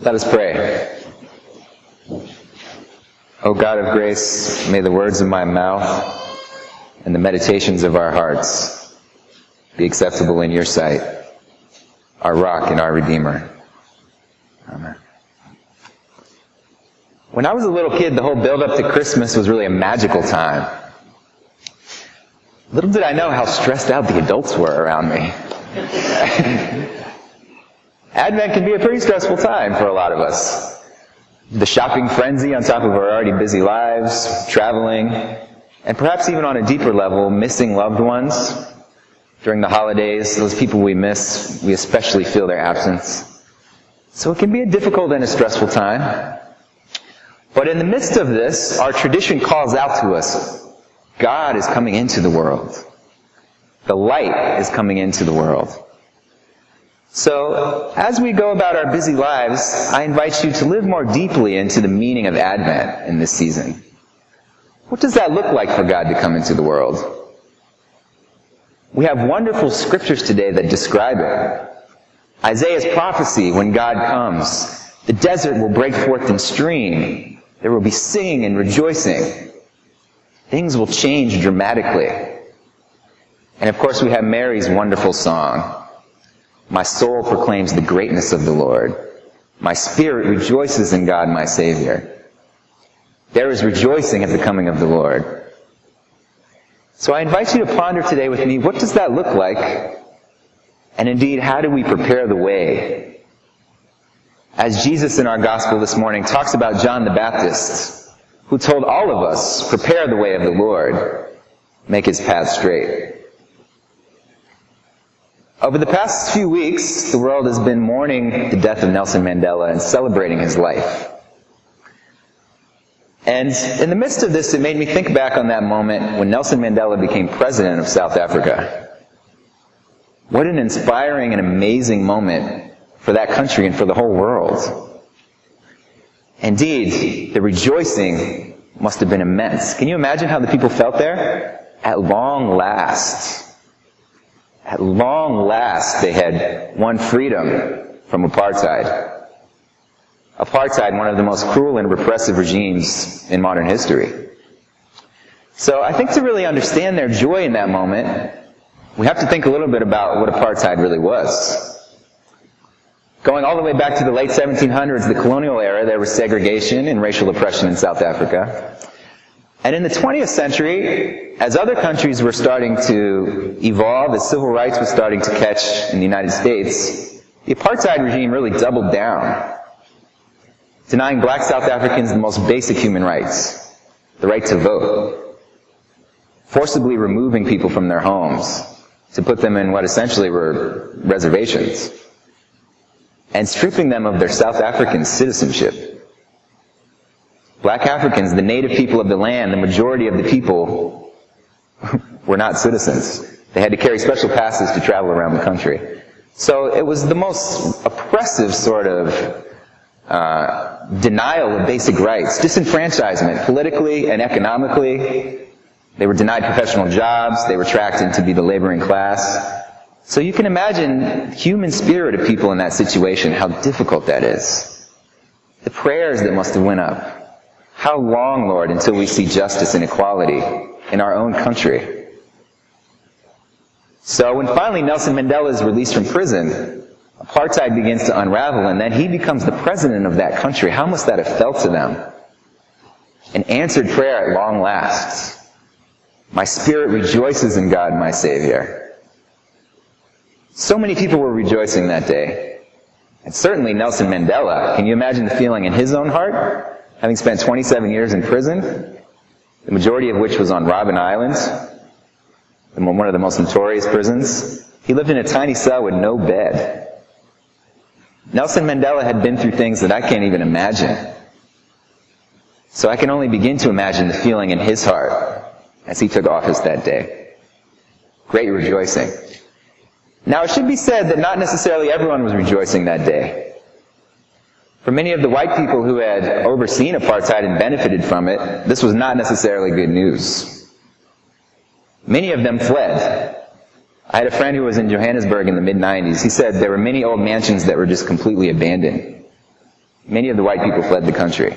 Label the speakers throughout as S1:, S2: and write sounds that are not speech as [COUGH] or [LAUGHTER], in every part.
S1: Let us pray. O God of grace, may the words of my mouth and the meditations of our hearts be acceptable in your sight, our rock and our redeemer. Amen. When I was a little kid, the whole build up to Christmas was really a magical time. Little did I know how stressed out the adults were around me. [LAUGHS] Advent can be a pretty stressful time for a lot of us. The shopping frenzy on top of our already busy lives, traveling, and perhaps even on a deeper level, missing loved ones. During the holidays, those people we miss, we especially feel their absence. So it can be a difficult and a stressful time. But in the midst of this, our tradition calls out to us, God is coming into the world. The light is coming into the world. So, as we go about our busy lives, I invite you to live more deeply into the meaning of Advent in this season. What does that look like for God to come into the world? We have wonderful scriptures today that describe it. Isaiah's prophecy, when God comes, the desert will break forth in stream. There will be singing and rejoicing. Things will change dramatically. And of course, we have Mary's wonderful song. My soul proclaims the greatness of the Lord. My spirit rejoices in God, my Savior. There is rejoicing at the coming of the Lord. So I invite you to ponder today with me, what does that look like? And indeed, how do we prepare the way? As Jesus in our gospel this morning talks about John the Baptist, who told all of us, prepare the way of the Lord, make his path straight. Over the past few weeks, the world has been mourning the death of Nelson Mandela and celebrating his life. And in the midst of this, it made me think back on that moment when Nelson Mandela became president of South Africa. What an inspiring and amazing moment for that country and for the whole world. Indeed, the rejoicing must have been immense. Can you imagine how the people felt there? At long last. At long last, they had won freedom from apartheid. Apartheid, one of the most cruel and repressive regimes in modern history. So I think to really understand their joy in that moment, we have to think a little bit about what apartheid really was. Going all the way back to the late 1700s, the colonial era, there was segregation and racial oppression in South Africa. And in the 20th century, as other countries were starting to evolve, as civil rights was starting to catch in the United States, the apartheid regime really doubled down denying black South Africans the most basic human rights, the right to vote, forcibly removing people from their homes to put them in what essentially were reservations, and stripping them of their South African citizenship. Black Africans, the native people of the land, the majority of the people, [LAUGHS] were not citizens. They had to carry special passes to travel around the country. So it was the most oppressive sort of uh, denial of basic rights, disenfranchisement politically and economically. They were denied professional jobs. They were tracked into be the laboring class. So you can imagine human spirit of people in that situation, how difficult that is. The prayers that must have went up. How long, Lord, until we see justice and equality in our own country? So when finally Nelson Mandela is released from prison, apartheid begins to unravel, and then he becomes the president of that country. How must that have felt to them? An answered prayer at long last. My spirit rejoices in God, my Savior. So many people were rejoicing that day. And certainly Nelson Mandela. Can you imagine the feeling in his own heart? Having spent 27 years in prison, the majority of which was on Robben Island, one of the most notorious prisons. He lived in a tiny cell with no bed. Nelson Mandela had been through things that I can't even imagine. So I can only begin to imagine the feeling in his heart as he took office that day. Great rejoicing. Now it should be said that not necessarily everyone was rejoicing that day. For many of the white people who had overseen apartheid and benefited from it, this was not necessarily good news. Many of them fled. I had a friend who was in Johannesburg in the mid 90s. He said there were many old mansions that were just completely abandoned. Many of the white people fled the country.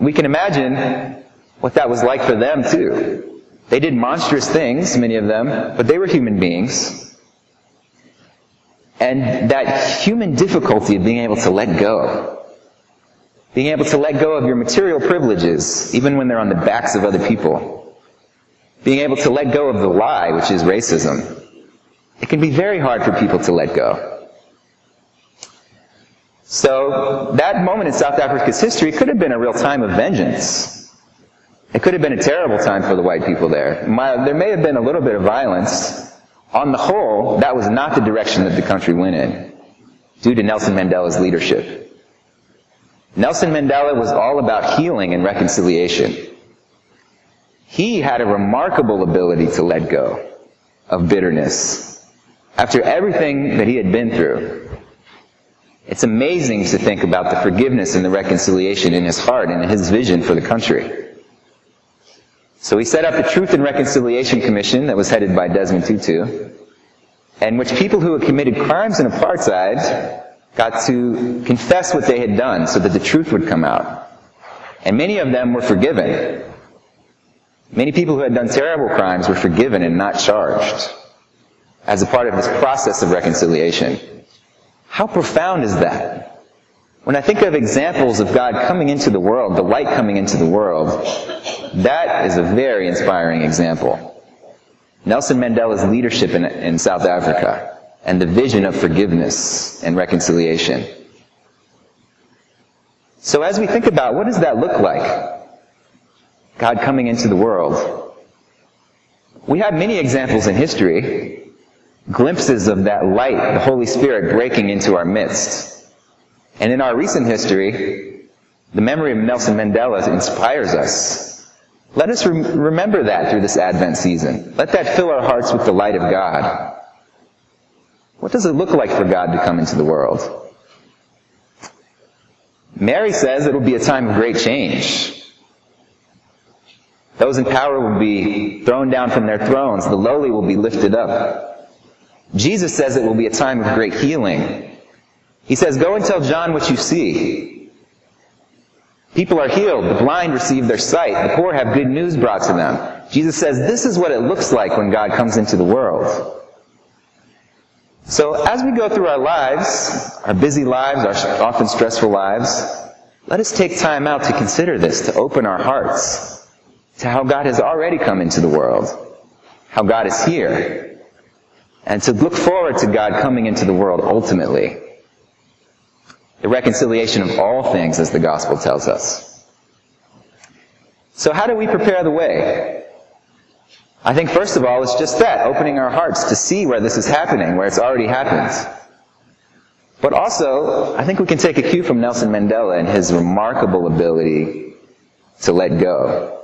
S1: We can imagine what that was like for them too. They did monstrous things, many of them, but they were human beings. And that human difficulty of being able to let go. Being able to let go of your material privileges, even when they're on the backs of other people. Being able to let go of the lie, which is racism. It can be very hard for people to let go. So, that moment in South Africa's history could have been a real time of vengeance. It could have been a terrible time for the white people there. there may have been a little bit of violence, on the whole, that was not the direction that the country went in, due to Nelson Mandela's leadership. Nelson Mandela was all about healing and reconciliation. He had a remarkable ability to let go of bitterness after everything that he had been through. It's amazing to think about the forgiveness and the reconciliation in his heart and his vision for the country. So he set up the Truth and Reconciliation Commission that was headed by Desmond Tutu, in which people who had committed crimes in apartheid got to confess what they had done so that the truth would come out. And many of them were forgiven. Many people who had done terrible crimes were forgiven and not charged as a part of this process of reconciliation. How profound is that? When I think of examples of God coming into the world, the light coming into the world, that is a very inspiring example. Nelson Mandela's leadership in, in South Africa and the vision of forgiveness and reconciliation. So as we think about what does that look like? God coming into the world. We have many examples in history, glimpses of that light, the Holy Spirit breaking into our midst. And in our recent history, the memory of Nelson Mandela inspires us let us re- remember that through this Advent season. Let that fill our hearts with the light of God. What does it look like for God to come into the world? Mary says it will be a time of great change. Those in power will be thrown down from their thrones. The lowly will be lifted up. Jesus says it will be a time of great healing. He says, Go and tell John what you see. People are healed. The blind receive their sight. The poor have good news brought to them. Jesus says this is what it looks like when God comes into the world. So as we go through our lives, our busy lives, our often stressful lives, let us take time out to consider this, to open our hearts to how God has already come into the world, how God is here, and to look forward to God coming into the world ultimately the reconciliation of all things, as the gospel tells us. So how do we prepare the way? I think first of all, it's just that, opening our hearts to see where this is happening, where it's already happened. But also, I think we can take a cue from Nelson Mandela and his remarkable ability to let go.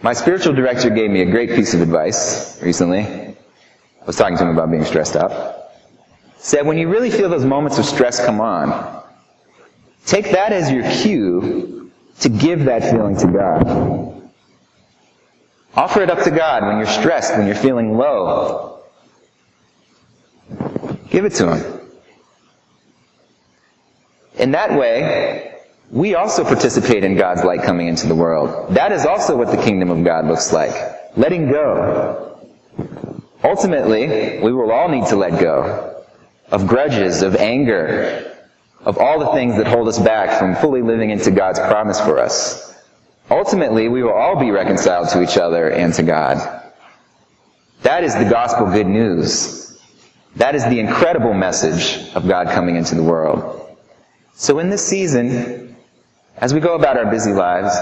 S1: My spiritual director gave me a great piece of advice recently. I was talking to him about being stressed out said when you really feel those moments of stress come on, take that as your cue to give that feeling to God. Offer it up to God when you're stressed, when you're feeling low. Give it to Him. In that way, we also participate in God's light coming into the world. That is also what the kingdom of God looks like. Letting go. Ultimately, we will all need to let go of grudges, of anger, of all the things that hold us back from fully living into God's promise for us. Ultimately, we will all be reconciled to each other and to God. That is the gospel good news. That is the incredible message of God coming into the world. So in this season, as we go about our busy lives,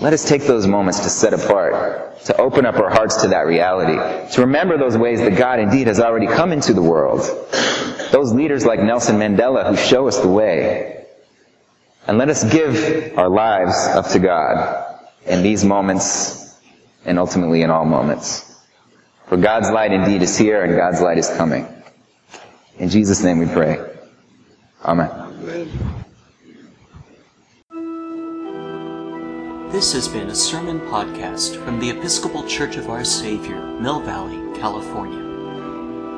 S1: let us take those moments to set apart, to open up our hearts to that reality, to remember those ways that God indeed has already come into the world. Those leaders like Nelson Mandela who show us the way. And let us give our lives up to God in these moments and ultimately in all moments. For God's light indeed is here and God's light is coming. In Jesus' name we pray. Amen.
S2: This has been a sermon podcast from the Episcopal Church of Our Savior, Mill Valley, California.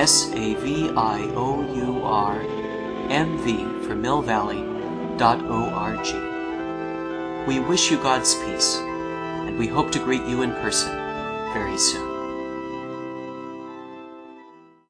S2: S A V I O U R M V for Mill Valley dot O-R-G. We wish you God's peace, and we hope to greet you in person very soon.